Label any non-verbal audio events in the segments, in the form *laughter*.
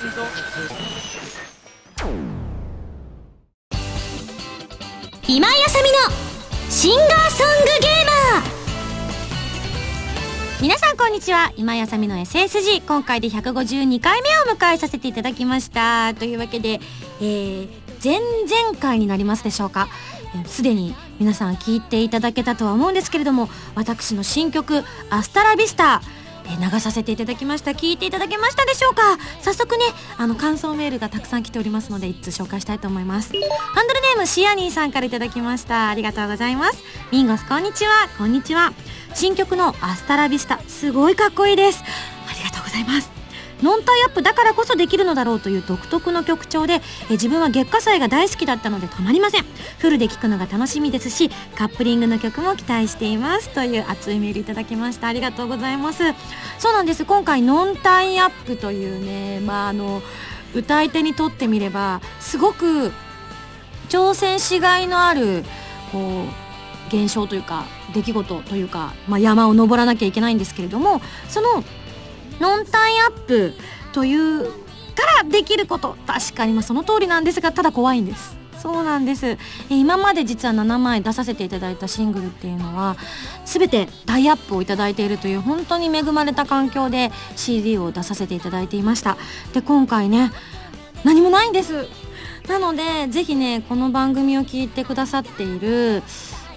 今井あさみのシンガーソングゲーマー。皆さんこんにちは。今井あさみの SSG 今回で152回目を迎えさせていただきました。というわけで、えー、前々回になりますでしょうか。すで、に皆さん聞いていただけたとは思うんですけれども私の新曲「アスタラビスタ」え流させていただきました。聞いていただけましたでしょうか？早速ねあの感想メールがたくさん来ておりますので一通紹介したいと思います。ハンドルネームシアニーさんからいただきました。ありがとうございます。ミンゴスこんにちは。こんにちは。新曲のアスタラビスタ。すごいかっこいいです。ありがとうございます。ノンタイアップだからこそできるのだろうという独特の曲調でえ自分は月下祭が大好きだったのでたまりません。フルで聴くのが楽しみですしカップリングの曲も期待しています。という熱いメールいただきました。ありがとうございます。そうなんです。今回ノンタイアップというねまああの歌い手にとってみればすごく挑戦しがいのあるこう現象というか出来事というか、まあ、山を登らなきゃいけないんですけれどもそのノンタイアップというからできること。確かにまあその通りなんですがただ怖いんです。そうなんです、今まで実は7枚出させていただいたシングルっていうのは全てタイアップをいただいているという本当に恵まれた環境で CD を出させていただいていました。で今回ね何もないんです。なのでぜひねこの番組を聞いてくださっている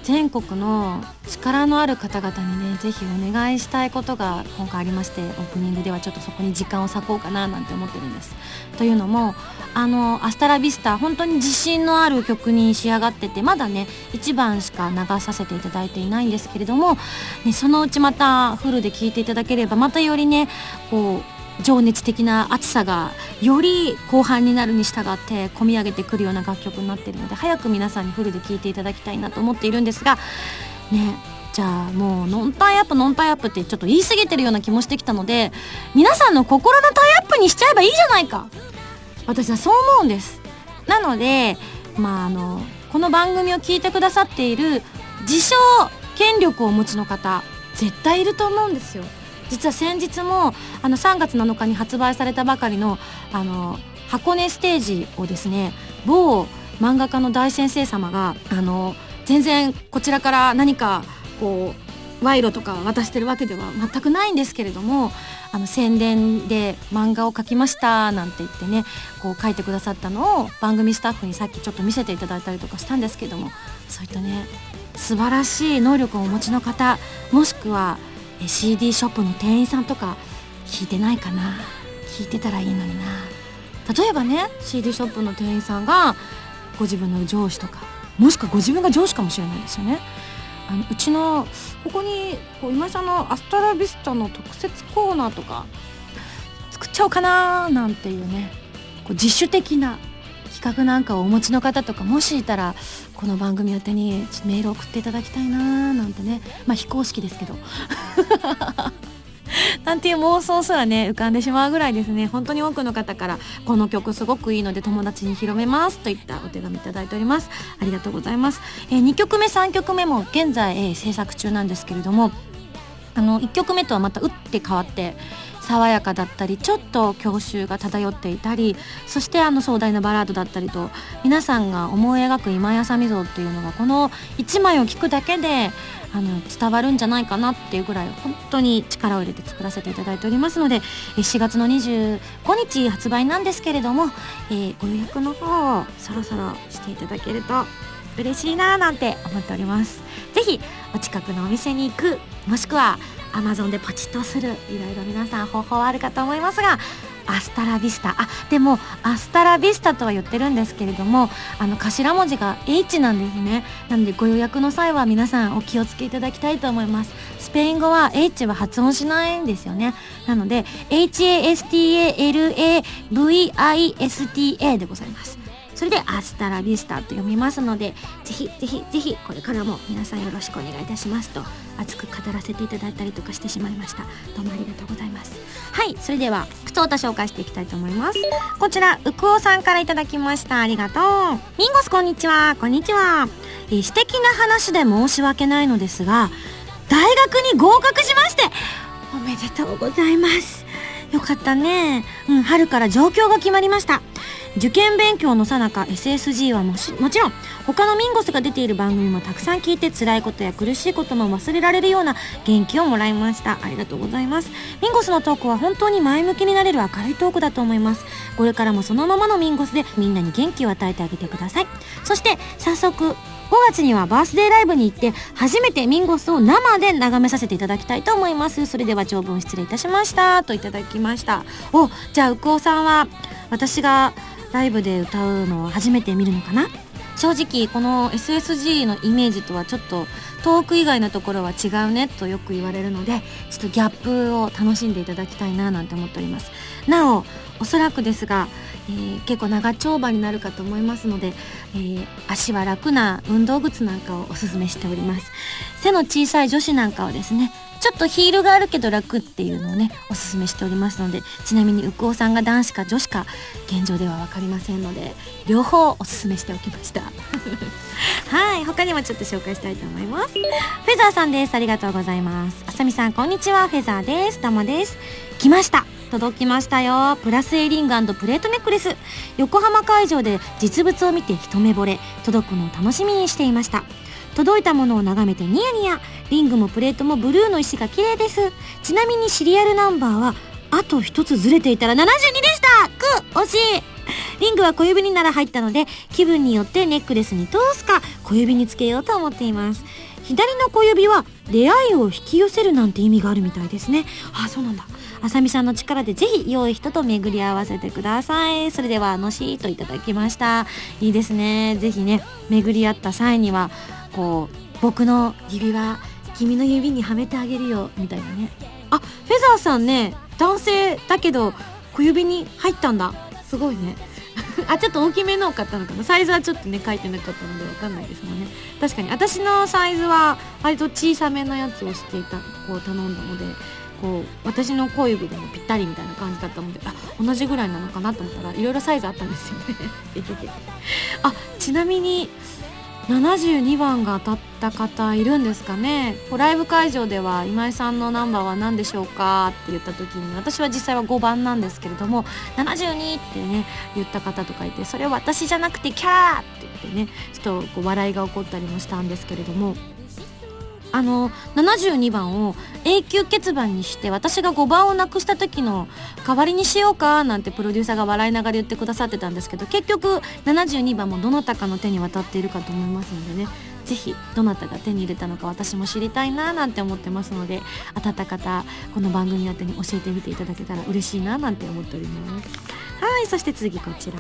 全国の力のある方々にねぜひお願いしたいことが今回ありましてオープニングではちょっとそこに時間を割こうかななんて思ってるんです。というのもあの「アスタラビスタ」本当に自信のある曲に仕上がっててまだね1番しか流させていただいていないんですけれども、ね、そのうちまたフルで聴いていただければまたよりねこう情熱的な熱さがより後半になるに従って込み上げてくるような楽曲になっているので早く皆さんにフルで聴いていただきたいなと思っているんですがねじゃあもうノンタイアップノンタイアップってちょっと言い過ぎてるような気もしてきたので皆さんの心のタイアップにしちゃえばいいじゃないか。私はそう思うんです。なのでまああのこの番組を聞いてくださっている自称権力をお持ちの方絶対いると思うんですよ。実は先日もあの3月7日に発売されたばかりのあの箱根ステージをですね某漫画家の大先生様があの全然こちらから何かこう賄賂とか渡してるわけでは全くないんですけれどもあの宣伝で漫画を描きましたなんて言ってねこう書いてくださったのを番組スタッフにさっきちょっと見せていただいたりとかしたんですけどもそういったね素晴らしい能力をお持ちの方もしくは CD ショップの店員さんとか聞いてないかな。聞いてたらいいのにな。例えばね CD ショップの店員さんがご自分の上司とかもしくはご自分が上司かもしれないですよね。あのうちのここにこう今井さんのアストラビスタの特設コーナーとか作っちゃおうかななんていうねこう自主的な企画なんかをお持ちの方とかもしいたらこの番組宛てにメール送っていただきたいななんてね。まあ非公式ですけど。*laughs* なんていう妄想すらね浮かんでしまうぐらいですね。本当に多くの方からこの曲すごくいいので友達に広めますといったお手紙いただいております。ありがとうございます、えー、2曲目3曲目も現在、えー、制作中なんですけれどもあの1曲目とはまた打って変わって爽やかだったりちょっと郷愁が漂っていたりそしてあの壮大なバラードだったりと皆さんが思い描く今やさみ像っていうのがこの1枚を聴くだけであの伝わるんじゃないかなっていうぐらい本当に力を入れて作らせていただいておりますので4月の25日発売なんですけれども、えー、ご予約の方をそろそろしていただけると嬉しいななんて思っております。ぜひお近くのお店に行くもしくは Amazon でポチッとするいろいろ皆さん方法はあるかと思いますがアスタラビスタ。あでもアスタラビスタとは言ってるんですけれどもあの頭文字が H なんですね。なのでご予約の際は皆さんお気をつけいただきたいと思います。スペイン語は H は発音しないんですよね。なので HASTALAVISTA でございます。それでアスタラビスタと読みますのでぜひぜひぜひこれからも皆さんよろしくお願いいたしますと熱く語らせていただいたりとかしてしまいました。どうもありがとうございます。はいそれでは普通歌紹介していきたいと思います。こちらうくおさんからいただきました。ありがとう。ミンゴスこんにちは。こんにちは、え、素敵な話で申し訳ないのですが大学に合格しましておめでとうございます。よかったね。うん春から上京が決まりました。受験勉強のさなか SSG はもしもちろん他のミンゴスが出ている番組もたくさん聞いて辛いことや苦しいことも忘れられるような元気をもらいました。ありがとうございます。ミンゴスのトークは本当に前向きになれる明るいトークだと思います。これからもそのままのミンゴスでみんなに元気を与えてあげてください。そして早速5月にはバースデーライブに行って初めてミンゴスを生で眺めさせていただきたいと思います。それでは長文失礼いたしました。といただきました。おじゃあうくおさんは私がライブで歌うのを初めて見るのかな？正直この SSG のイメージとはちょっとトーク以外のところは違うねとよく言われるのでちょっとギャップを楽しんでいただきたいななんて思っております。なおおそらくですがえー、結構長丁場になるかと思いますので、えー、足は楽な運動靴なんかをおすすめしております。背の小さい女子なんかはですねちょっとヒールがあるけど楽っていうのをねおすすめしておりますのでちなみにうくおさんが男子か女子か現状では分かりませんので両方おすすめしておきました。*laughs* はい他にもちょっと紹介したいと思います。フェザーさんです。ありがとうございます。あさみさんこんにちは。フェザーです。たまです。来ました。届きましたよ。プラスエリングプレートネックレス。横浜会場で実物を見て一目惚れ。届くのを楽しみにしていました。届いたものを眺めてニヤニヤ。リングもプレートもブルーの石が綺麗です。ちなみにシリアルナンバーはあと一つずれていたら72でした。く惜しい。リングは小指になら入ったので気分によってネックレスに通すか小指につけようと思っています。左の小指は出会いを引き寄せるなんて意味があるみたいですね。あそうなんだ。あさみさんの力でぜひ良い人と巡り合わせてください。それではあのしーといただきました。いいですね。ぜひね巡り合った際にはこう僕の指輪君の指にはめてあげるよみたいなね。あフェザーさんね男性だけど小指に入ったんだ。すごいね。*laughs* あちょっと大きめのを買ったのかな。サイズはちょっとね書いてなかったので分かんないですもんね。確かに私のサイズは割と小さめのやつをしていたこう頼んだのでこう私の小指でもぴったりみたいな感じだったのであ同じぐらいなのかなと思ったらいろいろサイズあったんですよね。*laughs* あちなみに72番が当たった方いるんですかね。ライブ会場では今井さんのナンバーは何でしょうか？って言った時に私は実際は5番なんですけれども72ってね言った方とかいてそれは私じゃなくてキャーって言ってねちょっとこう笑いが起こったりもしたんですけれどもあの72番を永久欠番にして私が5番をなくした時の代わりにしようかなんてプロデューサーが笑いながら言ってくださってたんですけど結局72番もどなたかの手に渡っているかと思いますのでね。是非どなたが手に入れたのか私も知りたいななんて思ってますので当たった方この番組宛てに教えてみていただけたら嬉しいななんて思っております。はいそして次こちら。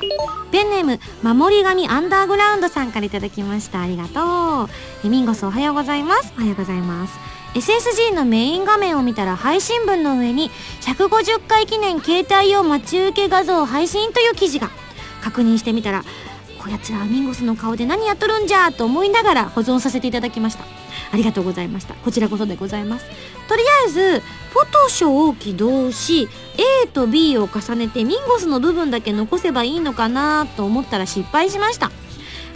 ペンネーム守り神アンダーグラウンドさんから頂きました。ありがとう。えミンゴスおはようございます。おはようございます。SSG のメイン画面を見たら配信文の上に150回記念携帯用待ち受け画像配信という記事が確認してみたらこやつらミンゴスの顔で何やっとるんじゃと思いながら保存させていただきました。ありがとうございました。こちらこそでございます。とりあえずフォトショーを起動し A と B を重ねてミンゴスの部分だけ残せばいいのかなと思ったら失敗しました。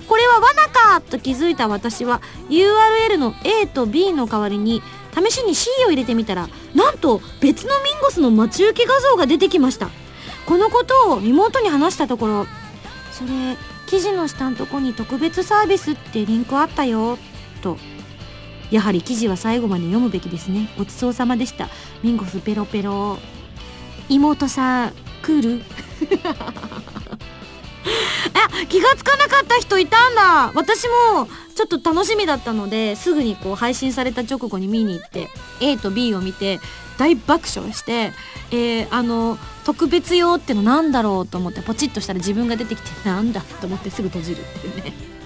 これは罠かと気づいた私は URL の A と B の代わりに試しに C を入れてみたらなんと別のミンゴスの待ち受け画像が出てきました。このことを妹に話したところそれ記事の下のとこに特別サービスってリンクあったよ。と。やはり記事は最後まで読むべきですね。ごちそうさまでした。ミンゴスペロペロ。妹さん来る？*laughs* あ気がつかなかった人いたんだ。私もちょっと楽しみだったのですぐにこう配信された直後に見に行って A と B を見て大爆笑して、えー、あの特別用ってのなんだろうと思ってポチッとしたら自分が出てきてなんだと思ってすぐ閉じるっていうね。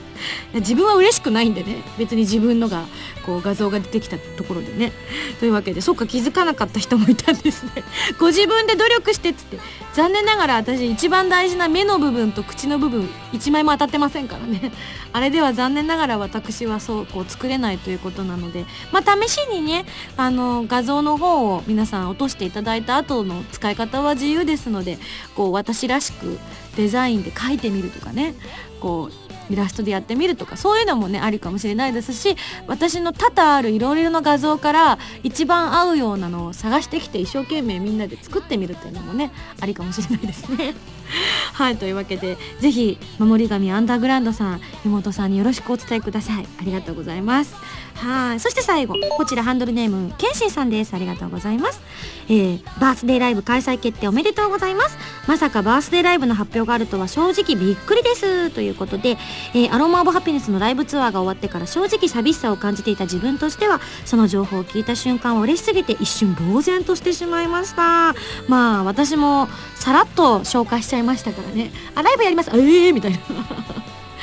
自分は嬉しくないんでね。別に自分のがこう画像が出てきたところでね。というわけでそっか気づかなかった人もいたんですね。*laughs* ご自分で努力してっつって残念ながら私一番大事な目の部分と口の部分1枚も当たってませんからね。*laughs* あれでは残念ながら私はそうこう作れないということなのでまあ試しにねあの画像の方を皆さん落としていただいた後の使い方は自由ですのでこう私らしくデザインで描いてみるとかね。こうイラストでやってみるとかそういうのもねありかもしれないですし私の多々あるいろいろな画像から一番合うようなのを探してきて一生懸命みんなで作ってみるっていうのもねありかもしれないですね。*laughs* はいというわけでぜひ守り神アンダーグラウンドさん妹さんによろしくお伝えください。ありがとうございます。はいそして最後こちらハンドルネームケンシンさんです。ありがとうございます。えー、バースデーライブ開催決定おめでとうございます。まさかバースデーライブの発表があるとは正直びっくりです。ということで、えー、アロマ・オブ・ハピネスのライブツアーが終わってから正直寂しさを感じていた自分としてはその情報を聞いた瞬間は嬉しすぎて一瞬呆然としてしまいました。まあ私もさらっと紹介しちゃいましたからね。あライブやります。ええー、みたいな。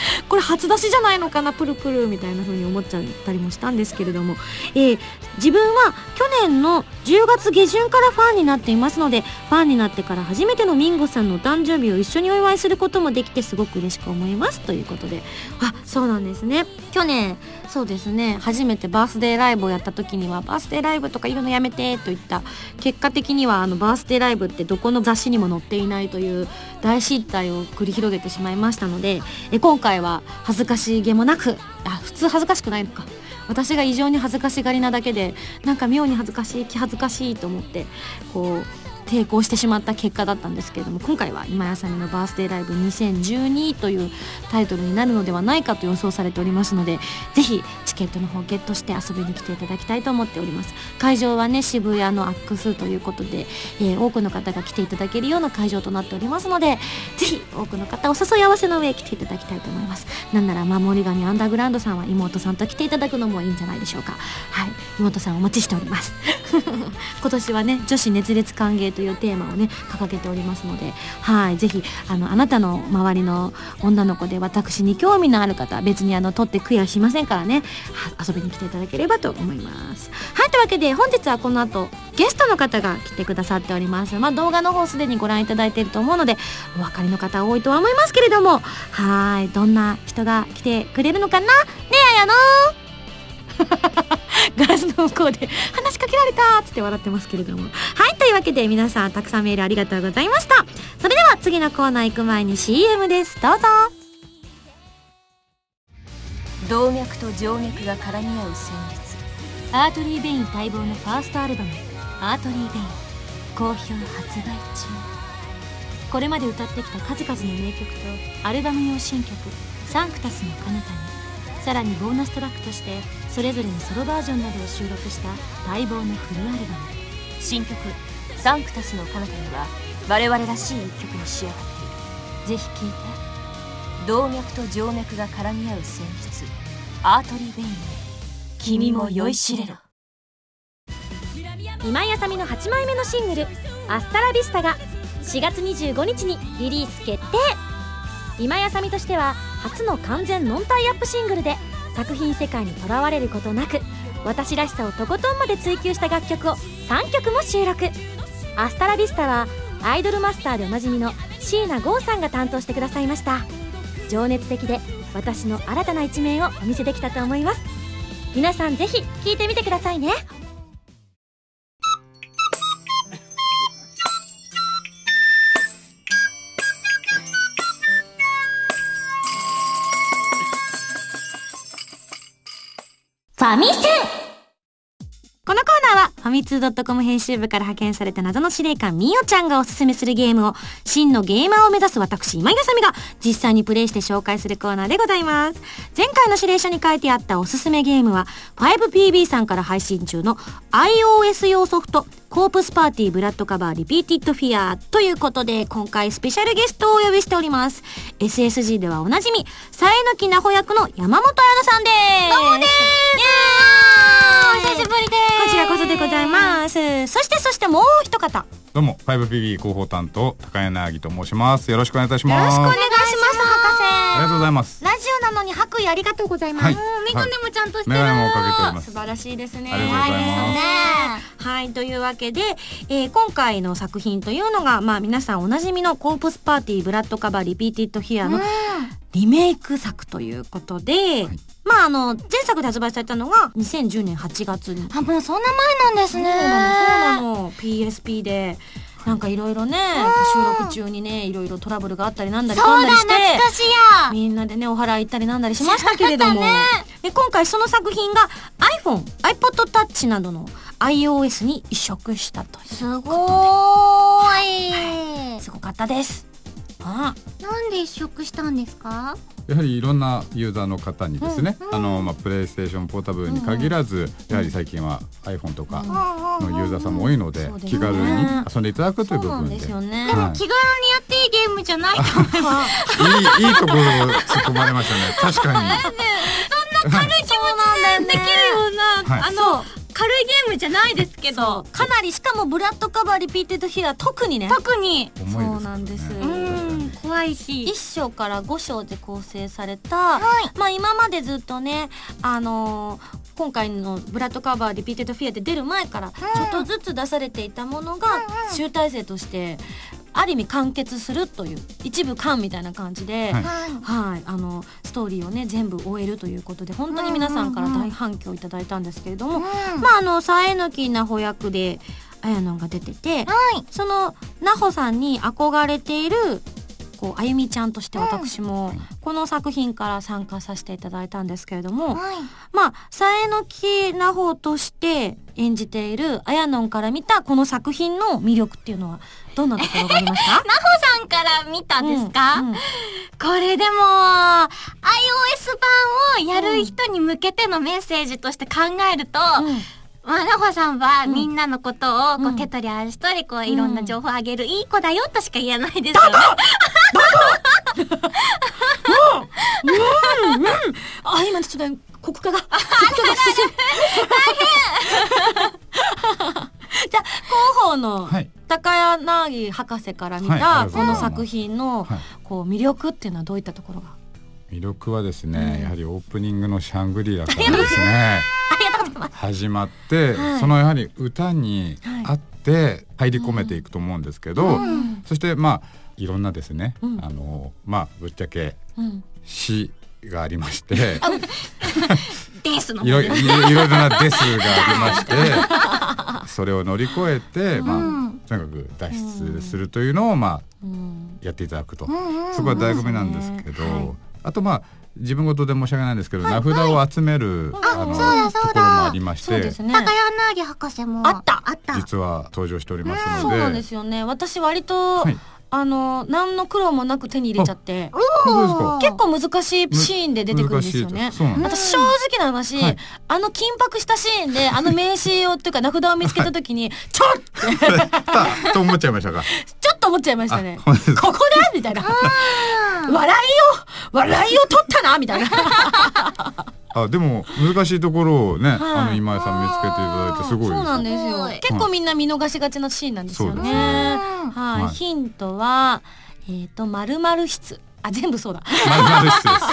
*laughs* これ初出しじゃないのかなプルプルみたいな風に思っちゃったりもしたんですけれども、えー、自分は去年の10月下旬からファンになっていますのでファンになってから初めてのミンゴさんのお誕生日を一緒にお祝いすることもできてすごく嬉しく思いますということで。あそうなんですね。去年そうですね。初めてバースデーライブをやった時にはバースデーライブとか言うのやめてと言った。結果的にはあのバースデーライブってどこの雑誌にも載っていないという大失態を繰り広げてしまいましたのでえ今回は恥ずかしげもなくあ普通恥ずかしくないのか。私が異常に恥ずかしがりなだけでなんか妙に恥ずかしい気恥ずかしいと思ってこう抵抗してしまった結果だったんですけれども今回は今やさみのバースデーライブ2012というタイトルになるのではないかと予想されておりますのでぜひチケットの方ゲットして遊びに来ていただきたいと思っております。会場はね渋谷のアックスということで、えー、多くの方が来ていただけるような会場となっておりますのでぜひ多くの方お誘い合わせの上来ていただきたいと思います。なんなら守り神アンダーグラウンドさんは妹さんと来ていただくのもいいんじゃないでしょうか。はい。妹さんお待ちしております。*laughs* 今年はね女子熱烈歓迎というテーマをね掲げておりますのではいぜひあのあなたの周りの女の子で私に興味のある方別にあの取って悔やしませんからね遊びに来ていただければと思います。はいというわけで本日はこの後ゲストの方が来てくださっております。まあ動画の方すでにご覧いただいていると思うのでお分かりの方多いとは思いますけれどもはいどんな人が来てくれるのかな？ねえあやのガラスの向こうで話しかけられたっつって笑ってますけれども。はいというわけで皆さんたくさんメールありがとうございました。それでは次のコーナー行く前に CM です。どうぞ。動脈と静脈が絡み合う旋律。アートリー・ベイン待望のファーストアルバム「アートリー・ベイン」好評発売中。これまで歌ってきた数々の名曲とアルバム用新曲「サンクタスの彼方に。さらにボーナストラックとしてそれぞれのソロバージョンなどを収録した待望のフルアルバム。新曲「サンクタスの彼方には我々らしい一曲に仕上がっている。ぜひ聴いて。動脈と静脈が絡み合う旋律。アートリー・ベイン君も酔いしれろ。今井あさみの8枚目のシングル「アスタラビスタ」が4月25日にリリース決定。今井あさみとしては初の完全ノンタイアップシングルで作品世界にとらわれることなく私らしさをとことんまで追求した楽曲を3曲も収録。アスタラビスタはアイドルマスターでおなじみの椎名剛さんが担当してくださいました。情熱的で私の新たな一面をお見せできたと思います。皆さんぜひ聴いてみてくださいね。ファミセン。ファミ通 .com 編集部から派遣された謎の司令官みおちゃんがおすすめするゲームを真のゲーマーを目指す私今井あさみが実際にプレイして紹介するコーナーでございます。前回の指令書に書いてあったおすすめゲームは 5PB さんから配信中の iOS 用ソフトコープスパーティーブラッドカバーリピーティッドフィアということで今回スペシャルゲストをお呼びしております。SSG ではおなじみさえのきなほ役の山本彩乃さんです。どうもですお久しぶりです。こちらこそでございます。そしてそしてもう一方。どうも 5PB 広報担当高柳と申します。よろしくお願いいたします。よろしくお願いします。博士。ありがとうございます。ラジオなのに白衣ありがとうございます、はい。メガネもちゃんとしてる、メガネもかけております。素晴らしいですね。ありがとうございます。ねはい。というわけで、えー今回の作品というのがまあ皆さんおなじみのコープスパーティーブラッドカバーリピーティッドフィアのリメイク作ということで、まああの前作で発売されたのが2010年8月に。あもうそんな前なんですね。そうなのそうなの。PSP でなんかいろいろね収録中にねいろいろトラブルがあったりなんだりんだりしてみんなでねお祓い行ったりなんだりしましたけれども、で今回その作品が iPhone、iPod Touch などの iOS に移植したというすごーい。すごかったです。あなんで移植したんですか？やはりいろんなユーザーの方にですね、あのまあプレイステーションポータブルに限らず、やはり最近は iPhone とかのユーザーさんも多いので、そうですね。気軽に遊んでいただくという部分で。ね。はい。気軽にやっていいゲームじゃないと思います。いい。いいところを突っ込まれましたね。*laughs* 確かに。そうなんだよね。できるような、はい。あの軽いゲームじゃないですけどかなりしかもブラッドカバーリピーテッドフィア特にね。特に。重いそうなんです。うん怖いし一章から五章で構成された、まあ今までずっとねあのー今回のブラッドカバーリピーテッドフィアって出る前からちょっとずつ出されていたものが集大成としてある意味完結するという一部完みたいな感じで、はい。はい、あのストーリーをね全部終えるということで本当に皆さんから大反響いただいたんですけれども、まああのさえのきなほ役で綾野が出てて、はい。そのなほさんに憧れているこうあゆみちゃんとして私もこの作品から参加させていただいたんですけれども、はい。まあさえぬきなほとして演じているあやのんから見たこの作品の魅力っていうのはどんなところがありました？*laughs* なほさんから見たんですか、うんうん。これでも iOS 版をやる人に向けてのメッセージとして考えると、まあ、なほさんはみんなのことをこううん。手取り足取りこういろんな情報をあげるいい子だよとしか言えないですよね。あ今ちょっと国家が国家が進むじゃあ広報のはい高柳博士から見たこの作品のはいこう魅力っていうのはどういったところが魅力はですね、やはりオープニングのシャングリラからですね始まって、はい。そのやはり歌に合って入り込めていくと思うんですけど、そしてまあいろんなですね、うん。あのまあぶっちゃけうん。詩がありましてですのいろいろなデスがありましてそれを乗り越えて、まあ、とにかく脱出するというのを、まあ、うん。やっていただくと、そこは醍醐味なんですけど、はい。あとまあ自分事で申し訳ないんですけど、名札を集める、あのところもありましてそうですね。高柳博士もあった。あった。実は登場しておりますので、そうなんですよね。私割と、はい。あの何の苦労もなく手に入れちゃって。本当ですか？結構難しいシーンで出てくるんですよね。難しいそうなんです。私正直な話、はい。あの緊迫したシーンであの名刺をっていうか名札を見つけた時に、ちょっと。思っちゃいましたか？*laughs* ちょっと思っちゃいましたね。ここでみたいな。笑いを笑いを取ったなみたいなあでも難しいところをね、はい。あの今井さん見つけていただいてすごいです。そうなんですよ。すごい。結構みんな見逃しがちなシーンなんですよね。ね。はい、はい。ヒントはえっ、とまるまる室あ全部そうだ、まるまる室です。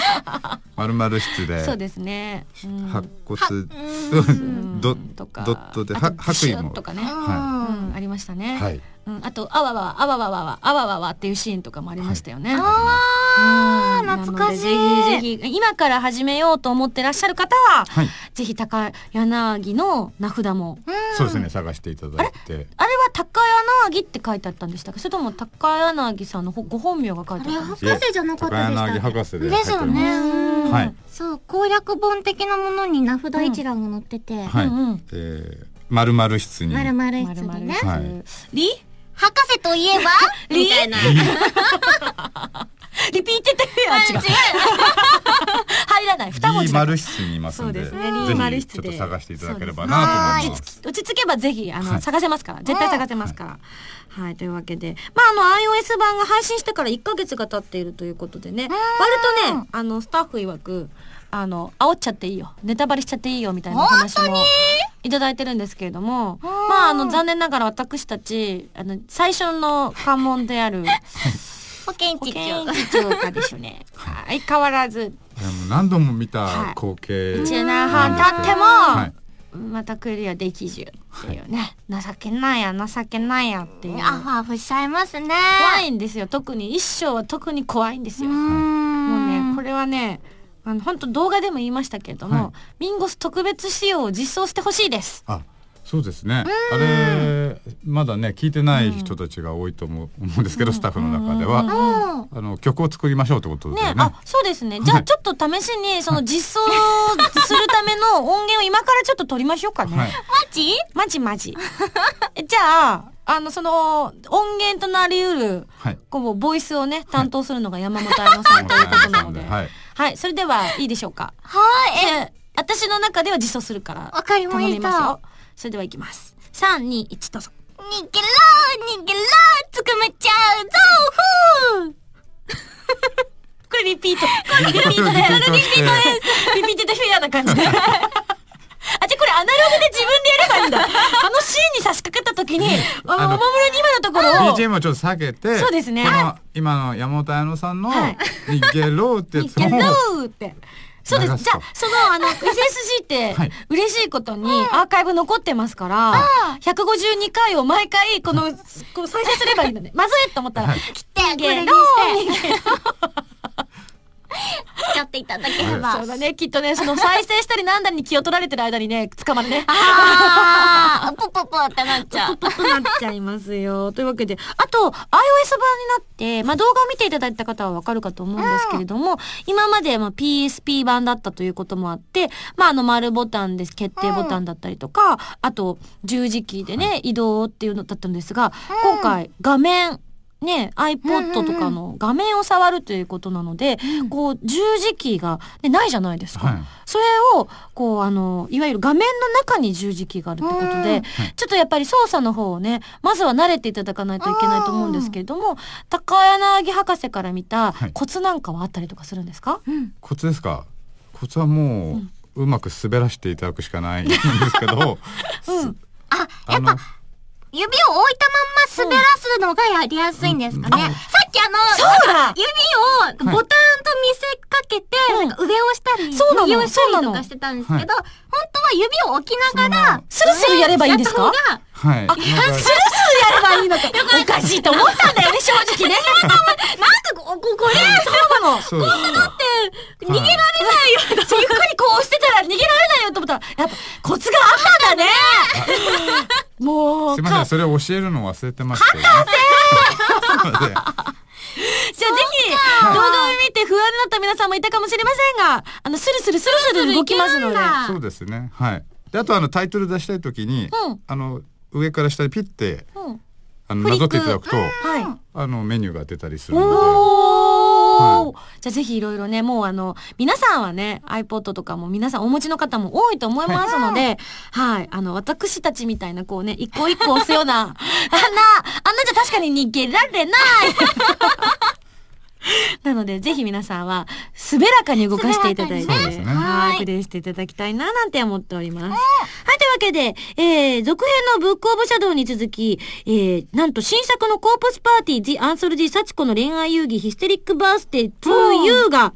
まるまる室で。そうですね、うん。白骨。ん。ドットで。白衣も。ッとかね、はうん、ありましたね、いはい。うん、あとあわわわあわわわわあわわわっていうシーンとかもありましたよね、あうんー懐かしい。なのでぜひぜひ今から始めようと思ってらっしゃる方は、はい。ぜひ高柳の名札も。そうですね探していただいて。あれ？は高柳って書いてあったんでしたかそれとも高柳さんのほご本名が書いてあったんですか？博士じゃなかった高でした柳博士でですよね。うん。はい。そう攻略本的なものに名札一覧が載ってて、はい。うんうん。えーまるまる室に。まるまるまるまる室。でねはい。リ？博士といえば？*laughs* みたいな *laughs* リピーテッドフェア違う。*laughs* 入らない。二文字だリーマル室にいますんで、そうですね。リぜーマル室で。ひちょっと探していただければなと思います。落ち着けばぜひあの、はい。探せますから。絶対探せますから、はい、というわけで。まああの iOS 版が配信してから1ヶ月が経っているということでね。割とねあのスタッフ曰くあの煽っちゃっていいよ。ネタバレしちゃっていいよみたいなお話もいただいてるんですけれども。まああの残念ながら私たちあの最初の関門である *laughs* 保健保室長健室長がです。ね相変わらず。でも何度も見たはい。光景。1年半経っても、はい。またクリアできずっていうね、情けないや情けないやっていう。あファーフしちゃいますね。怖いんですよ。特に一生は特に怖いんですよ、もん。うねこれはねあの本当動画でも言いましたけれども、はい。ミンゴス特別仕様を実装してほしいです。あそうですね。あれまだね聞いてない人たちが多いと思う思うんですけど、スタッフの中では、あの曲を作りましょうってことでね。ねあそうですねじゃあちょっと試しにその実装するための音源を今からちょっと取りましょうかね、はい。マジ？マジマジえ *laughs* じゃああのその音源となりうるはい。こうボイスをね担当するのが山本彩乃さんということなので、はい。はい、それではいいでしょうか。はい。私の中では実装するから。わかりました頼みますよ。それではいきます。三二一どうぞ。逃げろ逃げろ捕まっちゃうぞふう *laughs* これリピート。これリピート *laughs* で、リピートしてリピートでフェアな感じで。*laughs* あ、じゃあこれアナログで自分でやればいいんだ。あのシーンに差し掛かった時に、おもむろに今のところを、BGM をちょっと下げて、そうですね今の山本彩乃さんのはい「逃げろ」ってやつゲロをーって。そうです。じゃあ、その、あの、SSG って *laughs* はい、嬉しいことに、アーカイブ残ってますから、152回を毎回、この、*laughs* こう再生すればいいのね。まずいと思ったら、はい来て、これにゲロして。使っていただければ。そうだね、きっとね、その再生したりなんだりに気を取られてる間にね、捕まるね。あー、ポポポってなっちゃう。となっちゃいますよ。というわけで、あと、iOS 版になって、まあ、動画を見ていただいた方はわかるかと思うんですけれども、今までまあ PSP 版だったということもあって、まあ、あの丸ボタンです、決定ボタンだったりとか、あと、十字キーでね、移動っていうのだったんですが、今回、画面、ね、iPod とかの画面を触るということなので、こう、十字キーが、ね、ないじゃないですか。はい。それを、こう、あの、いわゆる画面の中に十字キーがあるってことで、ちょっとやっぱり操作の方をね、まずは慣れていただかないといけないと思うんですけれども、高柳博士から見たはい。コツなんかはあったりとかするんですか、コツですか？コツはもう、うまく滑らせていただくしかないんですけど、*laughs* うん。あ、あの指を置いたまんま滑らすのがやりやすいんですかね。うんさっきあの、指をボタンと見せかけて、うんなんか上をしたり、そうなの右をしたりとかしてたんですけど、はい。本当は指を置きながら、スルスルやればいいんですか？はい。なんかスルスルやればいいのか。おかしいと思ったんだよね、正直ね。*laughs* なんかこ、ここれ、そうなの。そうですか。逃げられないよ。ゆっくりこう押してたら逃げられないよと思ったら、やっぱコツがあったんだね。もう、すいません、かそれを教えるの忘れてましたよ、ね。すいませんじゃあぜひ、動画を見て不安になった皆さんもいたかもしれませんが、あの、スルスルスルスル動きますので。あそうですね。はい。で、あとあのタイトル出したいときに、うんあの上から下にピッてうん。あのなぞっていただくと、はい。あのメニューが出たりするので、はじゃあぜひいろいろね、もうあの、皆さんはね、iPod とかも皆さんお持ちの方も多いと思いますので、はい、あの、私たちみたいなこうね、一個一個押すような、*laughs* あんな、あんなじゃ確かに逃げられない *laughs* なので、ぜひ皆さんは、滑らかに動かしていただいて、ねはい、プレイしていただきたいな、なんて思っております。はい、というわけで、えー、続編のブックオブシャドウに続き、えー、なんと新作のコープスパーティー、The Anthology 幸子の恋愛遊戯ヒステリックバースデー to You が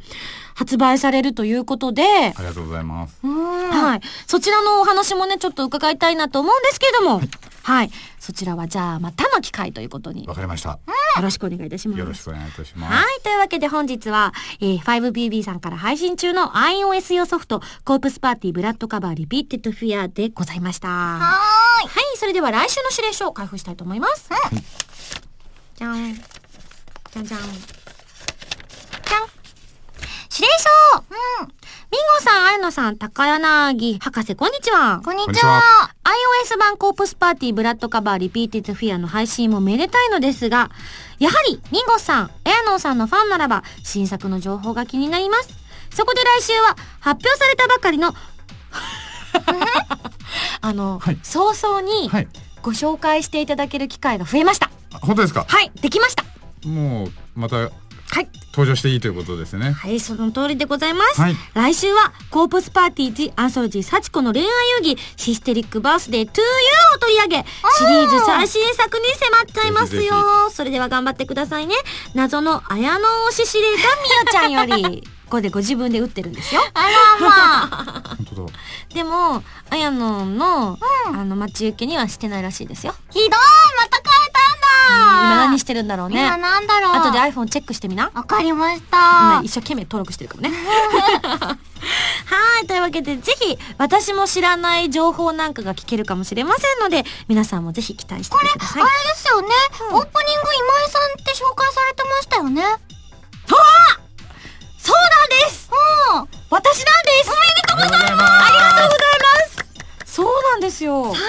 発売されるということで、ありがとうございます。はい。そちらのお話もね、ちょっと伺いたいなと思うんですけれども、はい。そちらはじゃあ、またの機会ということに、よわかりました。よろしくお願いいたします。よろしくお願いいたします。はい。というわけで本日は、えー、5PB さんから配信中の iOS 用ソフト、コープスパーティーブラッドカバーリピーテッドフィアでございました。はい。い。それでは来週の指令書を開封したいと思います。じゃん。じゃんじゃん。じゃん。指令書うん。ミンゴさん、あやのさん、高柳博士、こんにちは。こんにちは iOS 版コープスパーティーブラッドカバーリピーティッドフィアの配信もめでたいのですが、やはりミンゴスさん、エアノンさんのファンならば新作の情報が気になります。そこで来週は発表されたばかりの、*laughs* あの、はい早々にはい。ご紹介していただける機会が増えました。あ本当ですか？はい、できました。もうまたはい。登場していいということですね。はい、その通りでございます。はい来週は、コープスパーティー The Anthology 幸子の恋愛遊戯システリックバースデー To You を取り上げ、シリーズ最新作に迫っちゃいますよ。それでは頑張ってくださいね。謎の綾野推し指令がみやちゃんより、*laughs* ここでご自分で打ってるんですよ。あらまあ。本当だ。でも、綾野の、あの、待ち受けにはしてないらしいですよ。ひどいまた変えたんだ未だにしてるんだろうね。なんだろう。後で iPhone チェックしてみな。わかりまし今た。一生懸命登録してるからね。*laughs* はいというわけでぜひ私も知らない情報なんかが聞けるかもしれませんので皆さんもぜひ期待しててください。あれですよね、オープニング今井さんって紹介されてましたよね。そうなんです。うん。私なんです。おめでとうございます。ありがとうございますそうなんですよ。3回連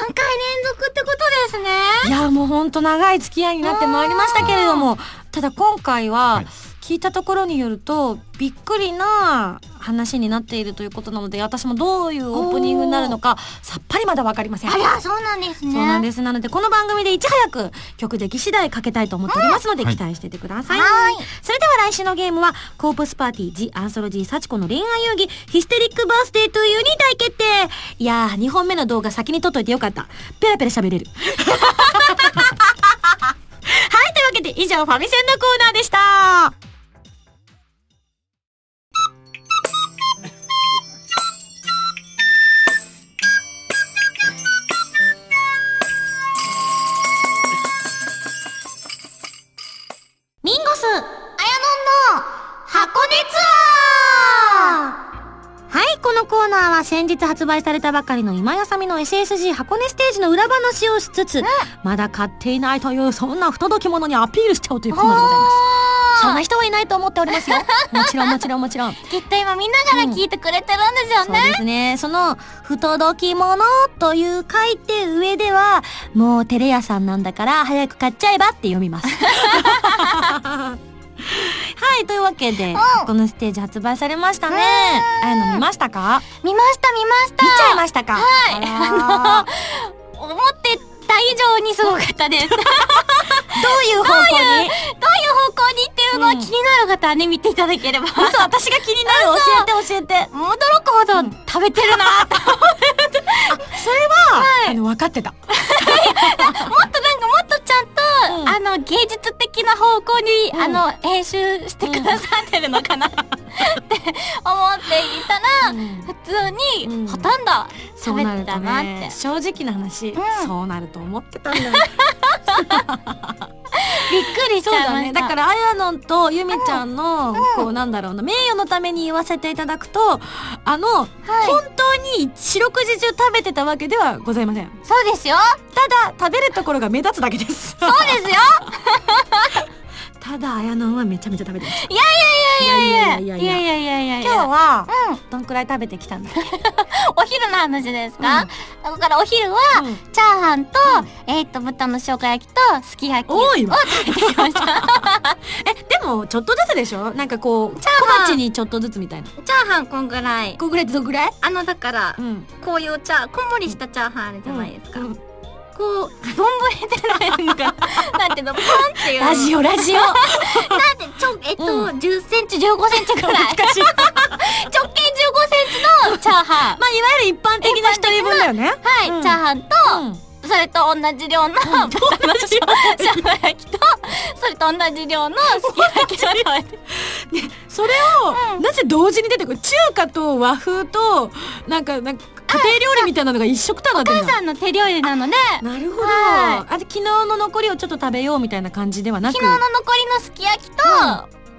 続ってことですね。いやもうほんと長い付き合いになってまいりましたけれども。ただ今回ははい聞いたところによるとびっくりな話になっているということなので私もどういうオープニングになるのかさっぱりまだわかりませんありゃ、そうなんですね。そうなんです。なので、この番組でいち早く曲でき次第かけたいと思っておりますので、はい期待しててください。はいそれでは来週のゲームは、コープスパーティー、ジ・アンソロジー・サチコの恋愛遊戯、ヒステリック・バースデー・トゥ・ユーに大決定いやー、2本目の動画先に撮っといてよかった。ペラペラ喋れる。*laughs* はい、というわけで以上、ファミセンのコーナーでした。先日発売されたばかりの今やさみの SSG 箱根ステージの裏話をしつつ、まだ買っていないというそんな不届き者にアピールしちゃうというコーナーでございます。そんな人はいないと思っておりますよ。もちろんもちろんもちろん。ーきっと今みんなから聞いてくれてるんですよそうね。ですね。その、不届き者という書いて上では、もうテレ屋さんなんだから早く買っちゃえばって読みます。*laughs* はい、というわけで、このステージ発売されましたね。ああいうの見ましたか？見ました見ました。見ちゃいましたか？はいあら *laughs* 思ってた以上にすごかったです。どういうどういう方向に方向にっていうのは気になる方はね、見ていただければ。嘘私が気になる教えて教えて驚くほど食べてるなと。それは、あの分かってた。*laughs* もっとなんかもっとちゃんと、うん。あの芸術的な方向に、うん。あの編集してくださってるのかな。*laughs* って思っていたら、普通に、うん。ほとんど食べてたなって。ね正直な話、うん。そうなると思ってたんだよ。*laughs* びっくりしちそうだゃいま。ねだからあやのんとゆめちゃんの、こうなんだろうな名誉のために言わせていただくとあの、本当に四六時中食べてたわけではございませんそうですよ。ただ食べるところが目立つだけですそうですよ。*laughs* ただあやのんはめちゃめちゃ食べてましたいやいやいやいやいやいやいや。いやいやいや今日は、うん、どんくらい食べてきたんだっけ？*laughs* お昼の話ですか、だからお昼は、チャーハンと、えっと豚の生姜焼きとすき焼きを食べてきました。*laughs* えでもちょっとずつでしょ？なんかこうチャーハン。小鉢にちょっとずつみたいな。チャーハンこんぐらい。こんぐらいってどんぐらい？あのだから、うん、こういうチャーこんもりしたチャーハンあるじゃないですか、うん。うん。こう、丼でないのか、なんていうの、ポンっていう。の。ラジオラジオ。なんで、ちょ、えっと、う10センチ、15センチくらい。*laughs* 直径15センチのチャーハン。まあいわゆる一般的な一人分だよね。はい、うん。チャーハンと、それと同じ量の、豚の生姜焼きと、それと同じ量の *laughs* すき焼きを食べて。それを、なぜ同時に出てくる？中華と和風となんかなんか家庭料理みたいなのが一色たなってるお母さんの手料理なので、なるほど、はあで昨日の残りをちょっと食べようみたいな感じではなく。昨日の残りのすき焼きと、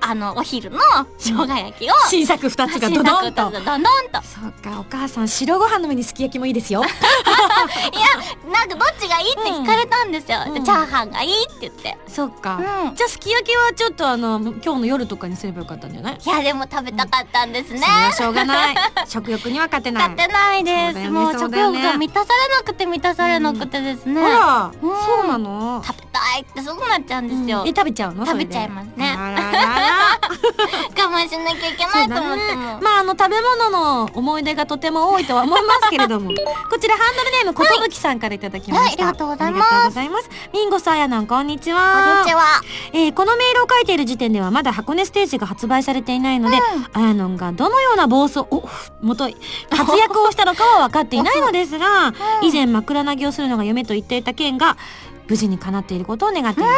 あの、お昼の生姜焼きを、新作二つがドドンと。どんどんと。そうかお母さん白ご飯の上にすき焼きもいいですよ。*laughs* いや、なんかどっちがいいって聞かれたんですよ。うん。でチャーハンがいいって言って。そっか、うん。じゃあすき焼きはちょっとあの今日の夜とかにすればよかったんじゃない？いや、でも食べたかったんですね。そ。れはしょうがない。*laughs* 食欲には勝てない。勝てないです。もう食欲が満たされなくて満たされなくてですね。あら、うん。そうなの？食べたいってすぐなっちゃうんですよ。え食べちゃうの？食べちゃいますね。あららら *laughs* 我慢しなきゃいけないと思っても。まああの食べ物の思い出がとても多いとは思いますけれども。*laughs* こちらハンドルネームことぶきさんからいただきました、はいありがとうございます。ありがとうございます。ミンゴさやなんこんにちこはんにちは。えーこのメールを書いている時点ではまだ箱根ステージが発売されていないので、あやのんがどのような暴走おもとい活躍をしたのかは分かっていないのですが、以前枕投げをするのが夢と言っていた件が無事に叶っていることを願っていま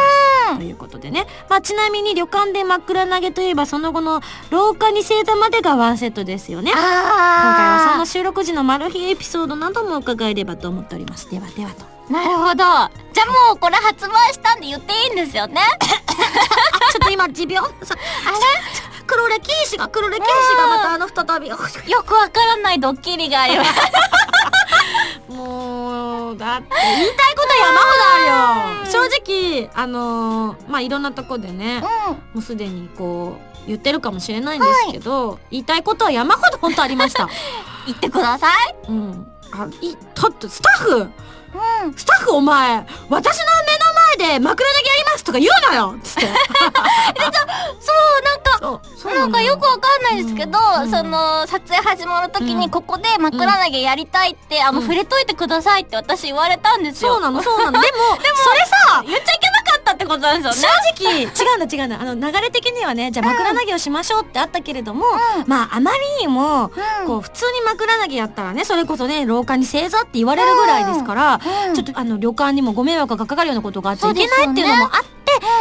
す。ということでね。まあ、ちなみに旅館で枕投げといえばその後の廊下に正座までがワンセットですよね。今回はそあの収録時のマル秘エピソードなども伺えればと思っております。ではではと。なるほど。じゃあもうこれ発売したんで言っていいんですよね？ちょっと今持病？*laughs* あれ？黒歴史が黒歴史がまたあの再び。よくわからないドッキリがあります。*laughs* もうだって言いたいこと山ほどあるよ。正直あのーまあいろんなとこでね、もうすでにこう言ってるかもしれないんですけど、言いたいことは山ほど本当ありました。*laughs* 言ってください。うん。あいだってスタッフ。うん。スタッフお前私の目の前で枕投げやりますとか言うなよ！っつって。*laughs* そう、なんか、なんかよくわかんないですけど、うん。その、撮影始まる時うん。にここで枕投げやりたいって、あの、うん。触れといてくださいって私言われたんですよ。そうなのそうなの。でも *laughs* でもそれさ言っちゃいけなかってことなんですよ正ね。直違うんだ違うんだあの流れ的にはねじゃあ枕投げをしましょうってあったけれども、まああまりにもうん。こう普通に枕投げやったらねそれこそね廊下に正座って言われるぐらいですから、うん。ちょっとあの旅館にもご迷惑がかかるようなことがあっちゃいけないっていうのもあって、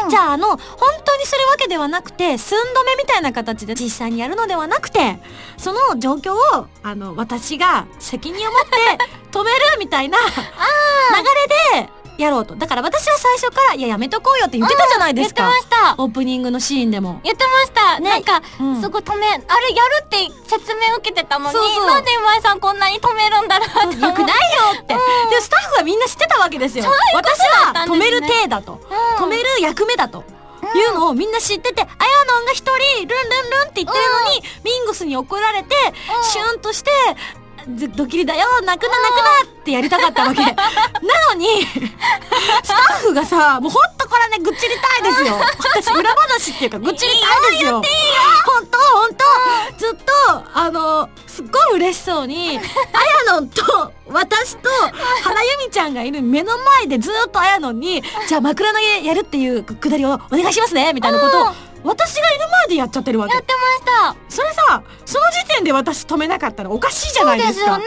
うん。じゃああの本当にするわけではなくて寸止めみたいな形で実際にやるのではなくてその状況をあの私が責任を持って止めるみたいな *laughs* 流れでやろうとだから私は最初から「いややめとこうよ」って言ってたじゃないですか、言ってました。オープニングのシーンでも。言ってました。ねなんか、うんそこ止め、あれやるって説明受けてたのに、そなんで今井さんこんなに止めるんだろうって。よくないよって。で、スタッフはみんな知ってたわけですよ。私だったは止める体だと。止める役目だと。いうのをみんな知ってて、あやのんが一人、ルンルンルンって言ってるのに、ミンゴスに怒られて、シュンとして、ずドッキリだよ泣くな泣くなってやりたかったわけ。なのに、*laughs* スタッフがさ、もうほんとこれね、ぐっちりたいですよ。私、裏話っていうか、ぐっちりたいですよ。ほんと、ほんと、ずっと、あの、すっごい嬉しそうに、あやのんと、私と、原由美ちゃんがいる目の前でずっとあやのんに、じゃあ枕投げやるっていうくだりをお願いしますね、みたいなことを、私がいる前でやっちゃってるわけや。ってました。それさ、その時点で私止めなかったらおかしいじゃないですか。そうですよね。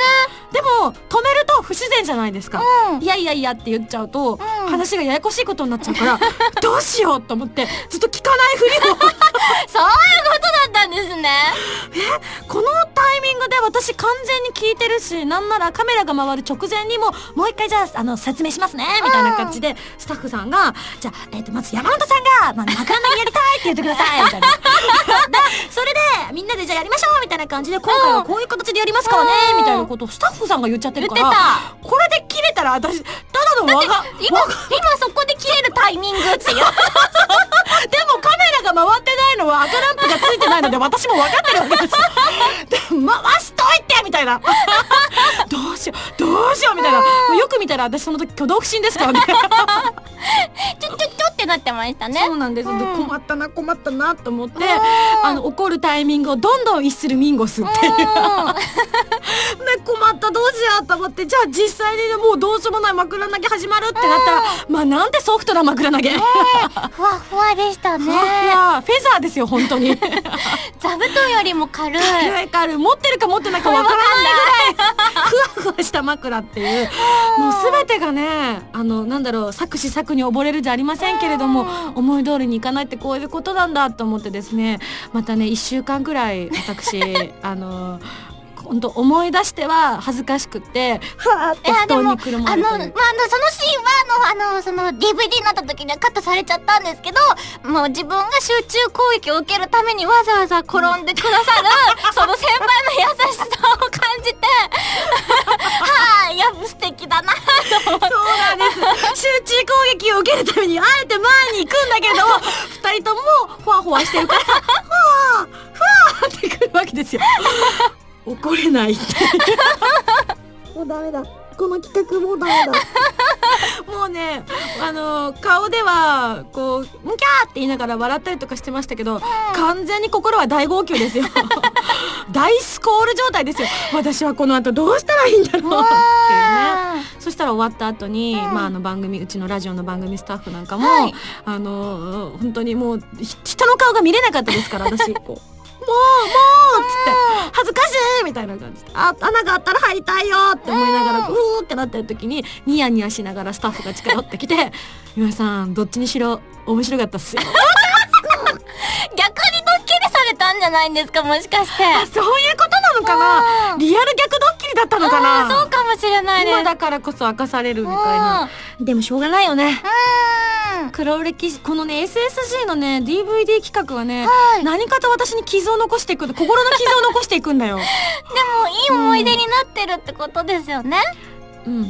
でも、止めると不自然じゃないですか。うんいやいやいやって言っちゃうと、うん話がややこしいことになっちゃうから、*laughs* どうしようと思って、ずっと聞かないふりを。*laughs* そういうね。このタイミングで私完全に聞いてるし、なんならカメラが回る直前にも、もう一回じゃあ、あの、説明しますね、みたいな感じで、スタッフさんが、じゃあ、えっ、と、まず山本さんが、まあ、枕投げやりたいって言ってください、みたいな。*laughs* で、それで、みんなでじゃあやりましょう、みたいな感じで、今回はこういう形でやりますからね、みたいなことをスタッフさんが言っちゃってるから、これで切れたら私、ただの輪が、今、今そこで切れるタイミングっていう。*laughs* でもカメラが回ってないのは赤ランプがついてないので私も分かってるわけです回しといてみたいな。*laughs* どうしよう、どうしようみたいな。よく見たら私その時挙動不審ですか？らね。ちょちょちょってなってましたね。そうなんです。でうん困ったな困ったなと思って、んあの怒るタイミングをどんどん逸するミンゴスっていう。*laughs* ね困ったどうしようと思ってじゃあ実際にねもうどうしようもない枕投げ始まるってなったら、まあなんでソフトな枕投げ？ふわふわでしたね。ふわふわフェザーですよ本当に。*laughs* 座布団よりも軽い。軽い。軽い。持ってるか持ってない。かわからない。ぐらい。ふわふわした枕ってい。うもう全てがねあのなんだろう作詞作に溺れるじゃありませんけれども思い。通りにい。かない。ってこうい。うことなんだと思ってですねまたね1週間ぐらい。私あの本当思い出しては恥ずかしくってはーっにくるまあの、まあ、そのシーンは、あの、あの、その DVD になった時にはカットされちゃったんですけど、もう自分が集中攻撃を受けるためにわざわざ転んでくださる、*laughs* その先輩の優しさを感じて、はあ、いや、素敵だな、と思って。そうなんです。集中攻撃を受けるためにあえて前に行くんだけど二人ともふわふわしてるからふわーふわーってくるわけですよ怒れないって。もうダメだ。この企画もうダメだ。もうねあの顔ではこう「ムキャー!」って言いながら笑ったりとかしてましたけど、完全に心は大号泣ですよ。大スコール状態ですよ。私はこの後どうしたらいいんだろうっていうねそしたら終わった後に、まあ、あの番組うちのラジオの番組スタッフなんかも、はい。あの本当にもうひ人の顔が見れなかったですから私。こう。もうもうっつって恥ずかしいみたいな感じで。あ穴があったら入りたいよって思いながらうーってなってる時にニヤニヤしながらスタッフが近寄ってきて「今井さんどっちにしろ面白かったっすよ」*laughs* *laughs* 逆にたんじゃないんですか、もしかして。あそういうことなのかな？リアル逆ドッキリだったのかな？そうかもしれないです。今だからこそ明かされるみたいな。でもしょうがないよね。うん。黒歴史このね SSG のね DVD 企画はね、はい。何かと私に傷を残していく心の傷を残していくんだよ。*laughs* でもいい思い出になってるってことですよね、うん。*laughs* 違う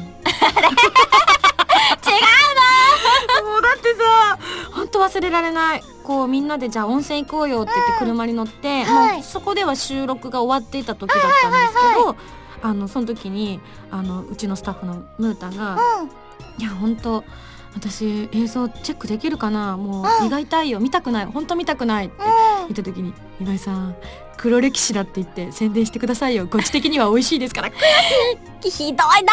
違もうだってさ本当忘れられないこうみんなでじゃあ温泉行こうよって言って車に乗って、はい。もうそこでは収録が終わっていた時だったんですけど、あのその時にあのうちのスタッフのムータンがううん「いや本当私映像チェックできるかな？もう胃が痛いよ。見たくない。本当見たくない」って言った時に「今井さん黒歴史だって言って宣伝してくださいよ。こっち的には美味しいですから」ひどい。何その悪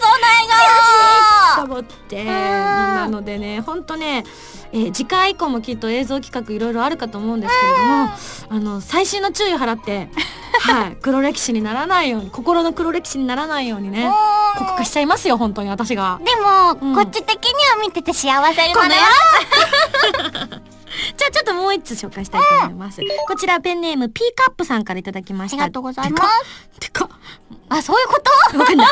そうな笑と思って。なのでね本当ね、えー次回以降もきっと映像企画いろいろあるかと思うんですけれどもあの細心の注意を払って *laughs* はい黒歴史にならないように心の黒歴史にならないようにね顔酷化しちゃいますよ本当に私が。でも、うん。こっち的には見てて幸せになる。よ *laughs* じゃあちょっともう一つ紹介したいと思います。こちらペンネーム P カップさんからいただきました。ありがとうございますてか。あそういうこと？てかわかんない。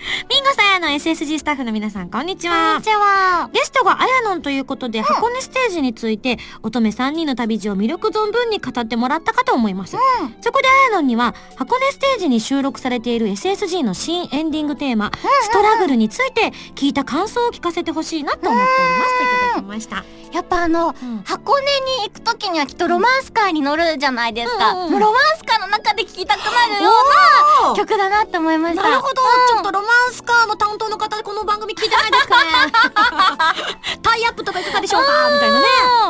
ミンゴさんやの SSG スタッフの皆さんこんにちは。こんに。ちは。ゲストがあやのんということで、箱根ステージについて乙女3人の旅路を魅力存分に語ってもらったかと思います、うん。そこであやのんには箱根ステージに収録されている SSG の新エンディングテーマ、ストラグルについて聞いた感想を聞かせてほしいなと思っております。といただきました、やっぱあの、うん。箱根に行くときにはきっとロマンスカーに乗るじゃないですか、うんうんロマンスカーの中で聴きたくなるような曲だなって思いました。なるほど、ちょっとロマンスカーの担当の方この番組聞いてないですかね。*laughs* タイアップとかいかがでしょうか？みたいなね、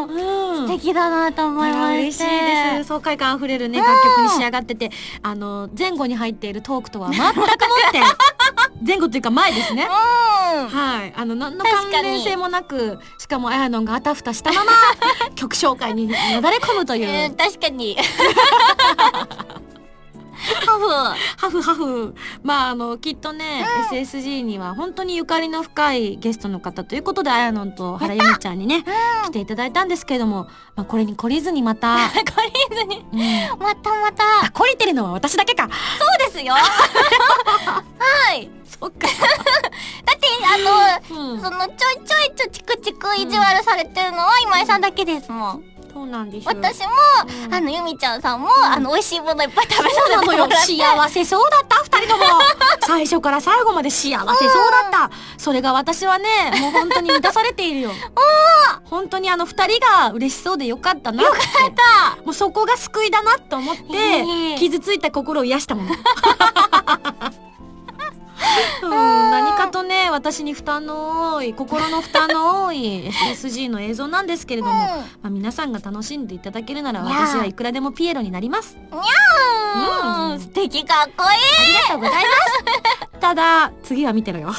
うん。素敵だなと思いまして。嬉しいです。爽快感あふれるね楽曲に仕上がってて。あの前後に入っているトークとは全くもって *laughs* 前後というか前ですね。うん。はい。あの何の関連性もなくしかもあやのんがあたふたしたまま曲紹介になだれ込むという、えー確かに *laughs* ハフハフハフ。まああのきっとね、SSG には本当にゆかりの深いゲストの方ということであやのんと原由美ちゃんにね来ていただいたんですけれども、まあ、これに懲りずにまた、*laughs* これずに。うん。またまた。あ懲りてるのは私だけか。そうですよ。*laughs* はい。そっか、*laughs* だってあのうん。そのちょいちょいちょチクチク意地悪されてるのは今井さんだけですもん、そうなんです。私も、うん。あのゆみちゃんさんも、あの美味しいものいっぱい食べさそうなのよ。せてもらって幸せそうだった二人とも。*laughs* 最初から最後まで幸せそうだった。それが私はねもう本当に満たされているよ。本当にあの二人が嬉しそうでよかったなよかった。もうそこが救いだなと思っていい傷ついた心を癒したもの *laughs* うん、何かとね私に負担の多い心の負担の多い SSG の映像なんですけれども、まあ、皆さんが楽しんでいただけるなら私はいくらでもピエロになります。うん、うん。素敵かっこいい。ありがとうございます。*laughs* ただ、次は見てろよ。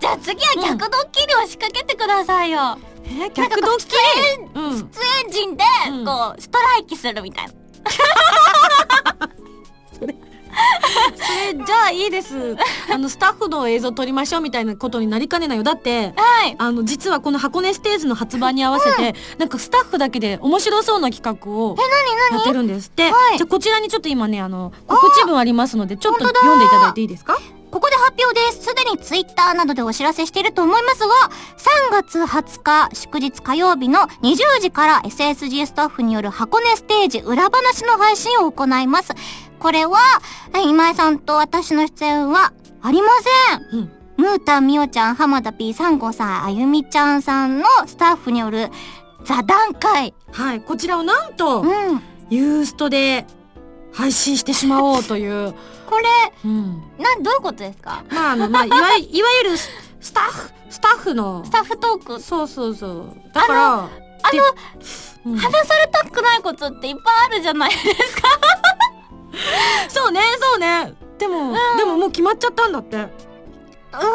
じゃあ次は逆ドッキリを仕掛けてくださいよ、え、逆ドッキリ？うん。出演陣でうん。こうストライキするみたいな、*laughs* それ、じゃあいいです。あの、スタッフの映像撮りましょうみたいなことになりかねないよ。だって、はいあの、実はこの箱根ステージの発売に合わせて、なんかスタッフだけで面白そうな企画をやってるんですって。はいじゃあこちらにちょっと今ね、あの、告知文ありますので、ちょっと読んでいただいていいですか？ここで発表です。すでにツイッターなどでお知らせしていると思いますが、3月20日祝日火曜日の20時から SSG スタッフによる箱根ステージ裏話の配信を行います。これは、え今井さんと私の出演はありません。うんムータン、ミオちゃん、浜田 P、サンゴさん、あゆみちゃんさんのスタッフによる座談会。はい。こちらをなんとう、ん。ユーストで配信してしまおうという。これ、うん。なん、どういうことですか？まあ、あの、まあ、いわい *laughs* いわゆるススタッフ、スタッフのス、タッフトーク？そうそうそう。だから、あのでうん話されたくないことっていっぱいあるじゃないですか。*laughs* *laughs* そうね、そうね。でも、でももう決まっちゃったんだって。うわど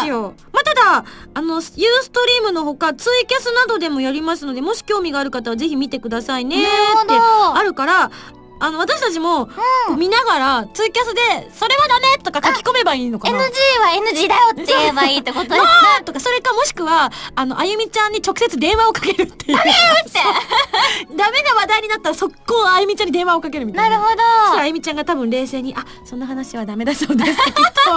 うしよう。まあ、ただ、あの、ユーストリームのほか、ツイキャスなどでもやりますので、もし興味がある方はぜひ見てくださいねってどあるから、あの私たちも見ながらツイキャスで「それはダメ!」とか書き込めばいいのか NG なは NG だよって言えばいいってことです *laughs* とかそれかもしくはあのあゆみちゃんに直接電話をかけるっていう。ダメって。ダメな話題になったら速攻あゆみちゃんに電話をかけるみたなないるほそしたらあど。ゆみちゃんが多分冷静に「あそんな。話はダメだそうです」ってきっと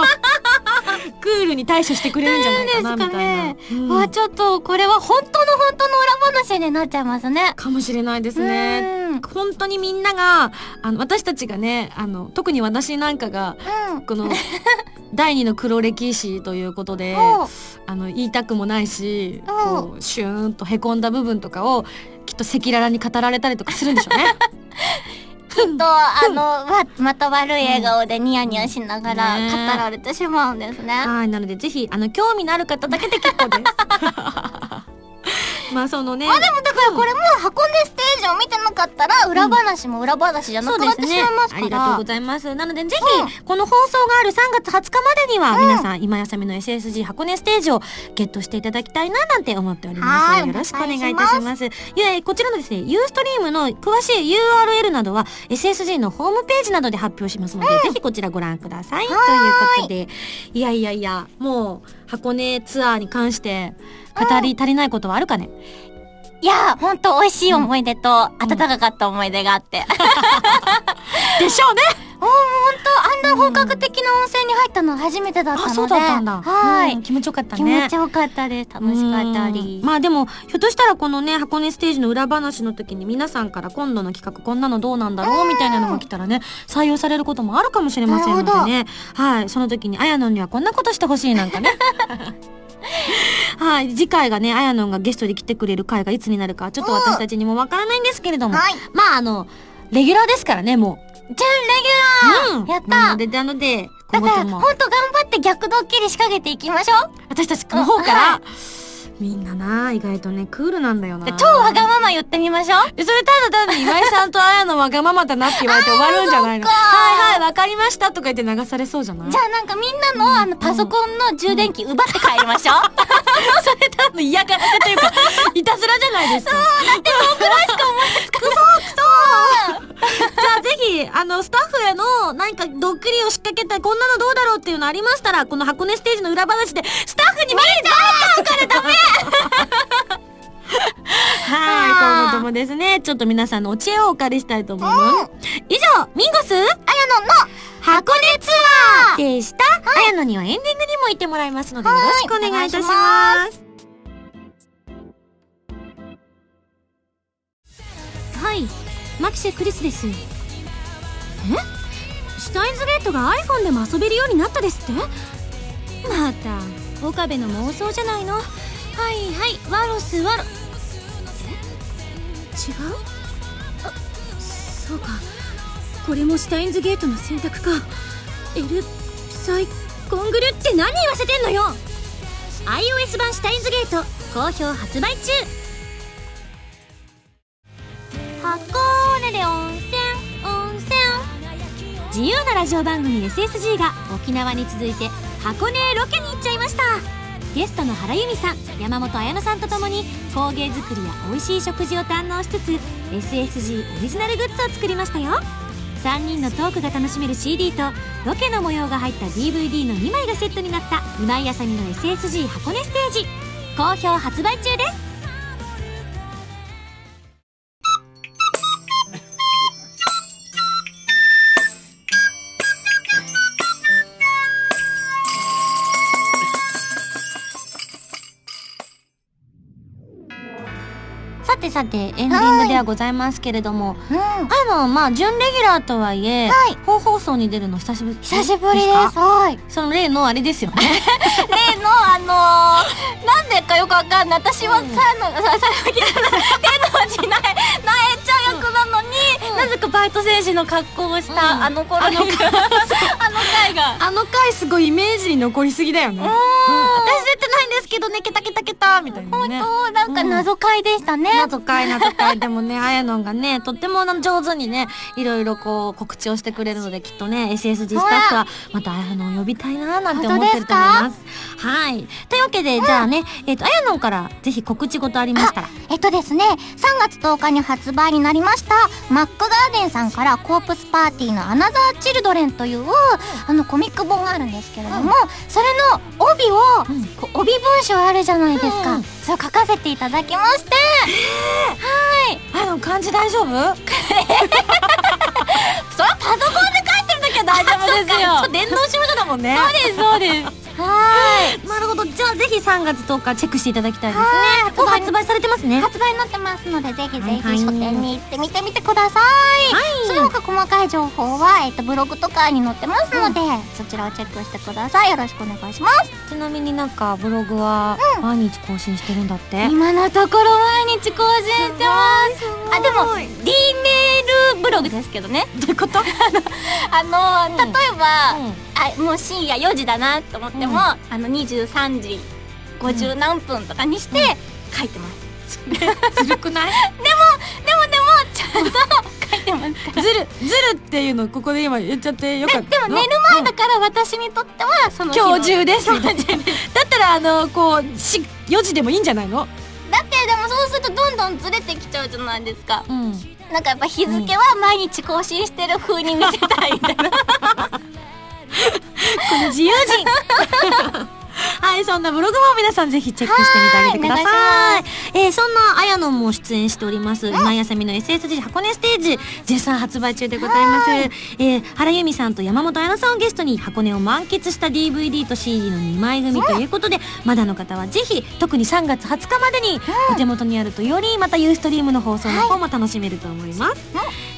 クールに対処してくれるんじゃないかなみたいな、うんわちょっとこれは本当の本当の裏話になっちゃいますね。かもしれないですね。うん本当にみんながあの私たちがねあの特に私なんかがうん。この *laughs* 第二の黒歴史ということであの言いたくもないしうんこうシューンとへこんだ部分とかをきっと赤裸々に語られたりとかするんでしょうね。*laughs* きっと、あの、わ、また悪い笑顔でニヤニヤしながらね語られてしまうんですね。はいなのでぜひあの興味のある方だけで結構です。*laughs* まあそのね。あ、でもだからこれも箱根ステージを見てなかったら、裏話も裏話じゃなくなってしまいますから。ありがとうございます。なので、ぜひ、この放送がある3月20日までには、皆さん、今やさみの SSG 箱根ステージをゲットしていただきたいな、なんて思っております。はいよろしくお願いいたします。いや、こちらのですね、ユーストリームの詳しい URL などは、SSG のホームページなどで発表しますので、ぜひこちらご覧ください。ということで、いやいやいや、もう、箱根ツアーに関して、語り足りないことはあるかね、いや、ほんと美味しい思い出と、温かかった思い出があって。*laughs* でしょうね *laughs* ほんと、あんな本格的な温泉に入ったのは初めてだったので。あ、そうだったんだ。はい、うん気持ちよかった気ね。持ちよかったです。楽しかったり。うんまあでもひょっとしたらこのね箱根ステージの裏話の時に皆さんから今度の企画こんなのどうなんだろうみたいなのが来たらね採用されることもあるかもしれませんのでねはいその時にあやのんにはこんなことしてほしいなんかね *laughs* *laughs* はい次回がねあやのんがゲストで来てくれる回がいつになるかちょっと私たちにもわからないんですけれども、はい。まああのレギュラーですからねもじゃん、レギュラー、う、うん、やった。なのでなのでだから、ほんと頑張って逆ドッキリ仕掛けていきましょう。私たちの方から、はみんなな意外とねクールなんだよな。超わがまま言ってみましょう。えそれただ単に岩井さんとあやのわがままだなって言われて終わるんじゃないの。はいはいわかりましたとか言って流されそうじゃないじゃあなんかみんなの、あの、パソコンの充電器奪って帰りましょう。*laughs* それ多分嫌がらせというかいたずらじゃないです。かそうだってそうくらいしか思えないクソクソじゃあぜひあのスタッフへの何かドッキリを仕掛けたこんなのどうだろうっていうのありましたらこの箱根ステージの裏話でスタッフに見れちゃうからダメはい、今後ともですね、ちょっと皆さんのお知恵をお借りしたいと思います。以上、ミンゴス？あやのの箱根ツアーでした。あやのにはエンディングにも行ってもらいますので、よろしくお願いいたします。はい、マキシェクリスです。え？シュタインズゲートが iPhone でも遊べるようになったですって？また、岡部の妄想じゃないの。はいはい、ワロスワロ。違う？あそうか。これもシュタインズゲートの選択か。L サイコングルって何言わせてんのよ？iOS 版シュタインズゲート好評発売中。箱根で温泉温泉。自由なラジオ番組 SSG が沖縄に続いて箱根へロケに行っちゃいましたゲストの原由美さん山本彩乃さんとともに工芸作りや美味しい食事を堪能しつつ SSG オリジナルグッズを作りましたよ。3人のトークが楽しめる CD とロケの模様が入った DVD の2枚がセットになった今井あさみの SSG 箱根ステージ。好評発売中です。さてエンディングではございますけれども、うん。あのまあ準レギュラーとはいえ、はい本放送に出るの久しぶり久しぶりです。か？はい。その例のあれですよね *laughs* 例の、あのー、なんでかよくわかんない。私はさの、さ、さ、手の字なえ、ななぜかバイト選手の格好をした、うん。あの頃に、*laughs* あの回。が。あの回すごいイメージに残りすぎだよね。私出てないんですけどね、ケタケタケタ。たみたいな本ね当なんか謎解でしたね。謎解謎解でもねあやのんがねとっても上手にねいろいろこう告知をしてくれるのできっとね SSG スタッフはまたあやのん呼びたいななんて思ってると思います。はい。というわけで、じゃあねえっ、とあやのんからぜひ告知事ありましたら。えっとですね、3月10日に発売になりました、マックガーデンさんからコープスパーティーのアナザーチルドレンという、あのコミック本があるんですけれども、それの帯を、こう帯文章あるじゃないですか。うんそれを書かせていただきまして、あやのん漢字大丈夫？*laughs* それはパソコンで書いてるときは大丈夫ですよ。電脳少女だもんね。そうです、そうです。はい。なるほど。じゃあぜひ3月10日チェックしていただきたいですね。はい。もう発売されてますね。発売になってますのでぜひぜひ書店に行ってみてみてください、はい。その他細かい情報は、えっと、ブログとかに載ってますので、そちらをチェックしてください。よろしくお願いします。ちなみになんかブログは毎日更新してるんだって、今のところ毎日更新してます。あでも D メールブログですけどね。どういうこと？*laughs* あの、うん。例えば、うん。あもう深夜4時だなと思っても、うん。あの23時50何分とかにして書いてます、*laughs* ずるくない？*laughs* でもでもちゃんと書いてますずるずるっていうのここで今言っちゃってよかった。でも寝る前だから私にとってはその今日中です。みたいなだったらあのこうし4時でもいいんじゃないの？だってでもそうするとどんどんずれてきちゃうじゃないですか。うん。なんかやっぱ日付は毎日更新してる風に見せたいみたいな。ここの自由人。はい、そんなブログも皆さんぜひチェックしてみてあげてください。はい。えーそんなあやのんも出演しております、今やさみの SSG 箱根ステージ、絶賛発売中でございます。えー原由美さんと山本彩乃さんをゲストに箱根を満喫した DVD と CD の2枚組ということで、まだの方はぜひ、特に3月20日までにお手元にあるとよりまたユーストリームの放送の方も楽しめると思います。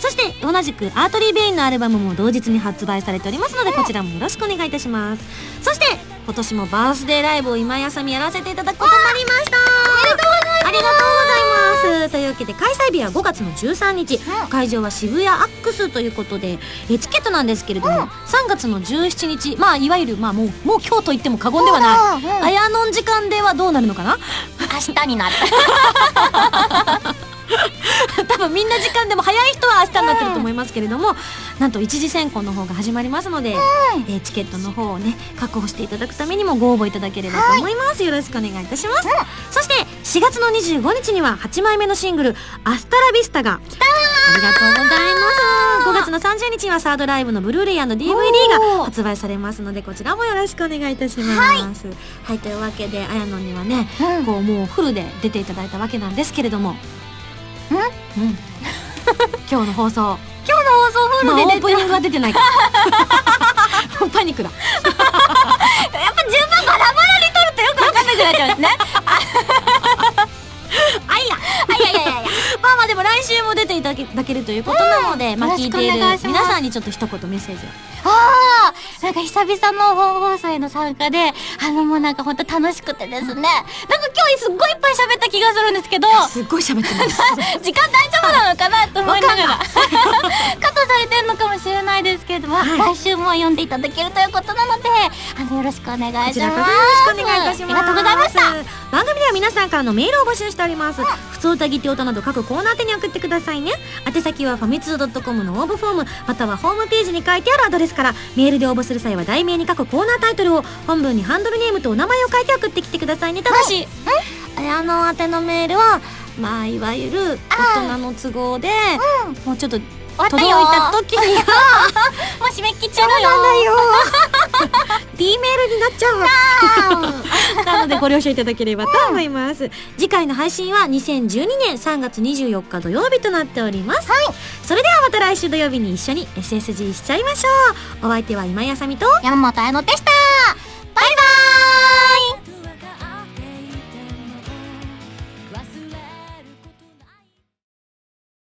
そして同じくアートリー・ベインのアルバムも同日に発売されておりますのでこちらもよろしくお願いいたします。そして今年もバースデーライブを今井あさみやらせていただくことになりました。ありがとうございます。ありがとうございます。というわけで開催日は5月の13日、会場は渋谷アックスということでえチケットなんですけれども、3月の17日。まあいわゆるまあもうもう今日と言っても過言ではない、うんうんあやのん時間ではどうなるのかな？明日になる *laughs* *laughs* 多分みんな時間でも早い人は明日になってると思いますけれども、なんと一次選考の方が始まりますので、えーチケットの方をね確保していただくためにもご応募いただければと思います、よろしくお願いいたします、そして4月の25日には8枚目のシングル「アスタラビスタ」がありがとうございます。5月の30日にはサードライブのブルーレイ &DVD が発売されますのでこちらもよろしくお願いいたします。はい、というわけであやのにはね、うん。こうもうフルで出ていただいたわけなんですけれどもうん。今日の放送。今日の放送フまあルで出てオープニングは出てないから。*laughs* パニックだ。*laughs* やっぱ順番バラバラに撮るとよくわかんなくなっちゃうんですね。*laughs* あいや。あいやいやいやいや。まあまあでも来週も出ていただけるということなので、まあよろしく聞いている皆さんにちょっと一言メッセージを。ああなんか久々の本放送への参加であのもうなんかほんと楽しくてですね。なんか今日すっごいいっぱい喋った気がするんですけどすっごい喋ってます。*laughs* 時間大丈夫なのかなと思いながら。*laughs* カットされてるのかもしれないですけれども、はい。来週も読んでいただけるということなのであのよろしくお願いします。よろしくお願いいたします。ありがとうございました。番組では皆さんからのメールを募集しております。普通歌ぎて音など各コーナー宛てに送ってくださいね。宛先はファミツー .com の応募フォームまたはホームページに書いてあるアドレスからメールで応募する際は題名に書くコーナータイトルを本文にハンドルネームとお名前を書いて送ってきてくださいね。ただしあの宛てのメールはまあいわゆる大人の都合で、もうちょっと届いた時に。*laughs* はもう締め切っちゃうよ。うなんだよ D メールになっちゃう *laughs* なのでご了承いただければと思います、うん、次回の配信は2012年3月24日土曜日となっております、はい、それではまた来週土曜日に一緒に SSG しちゃいましょう。お相手は今やさみと。山本彩乃でした。バイバイ。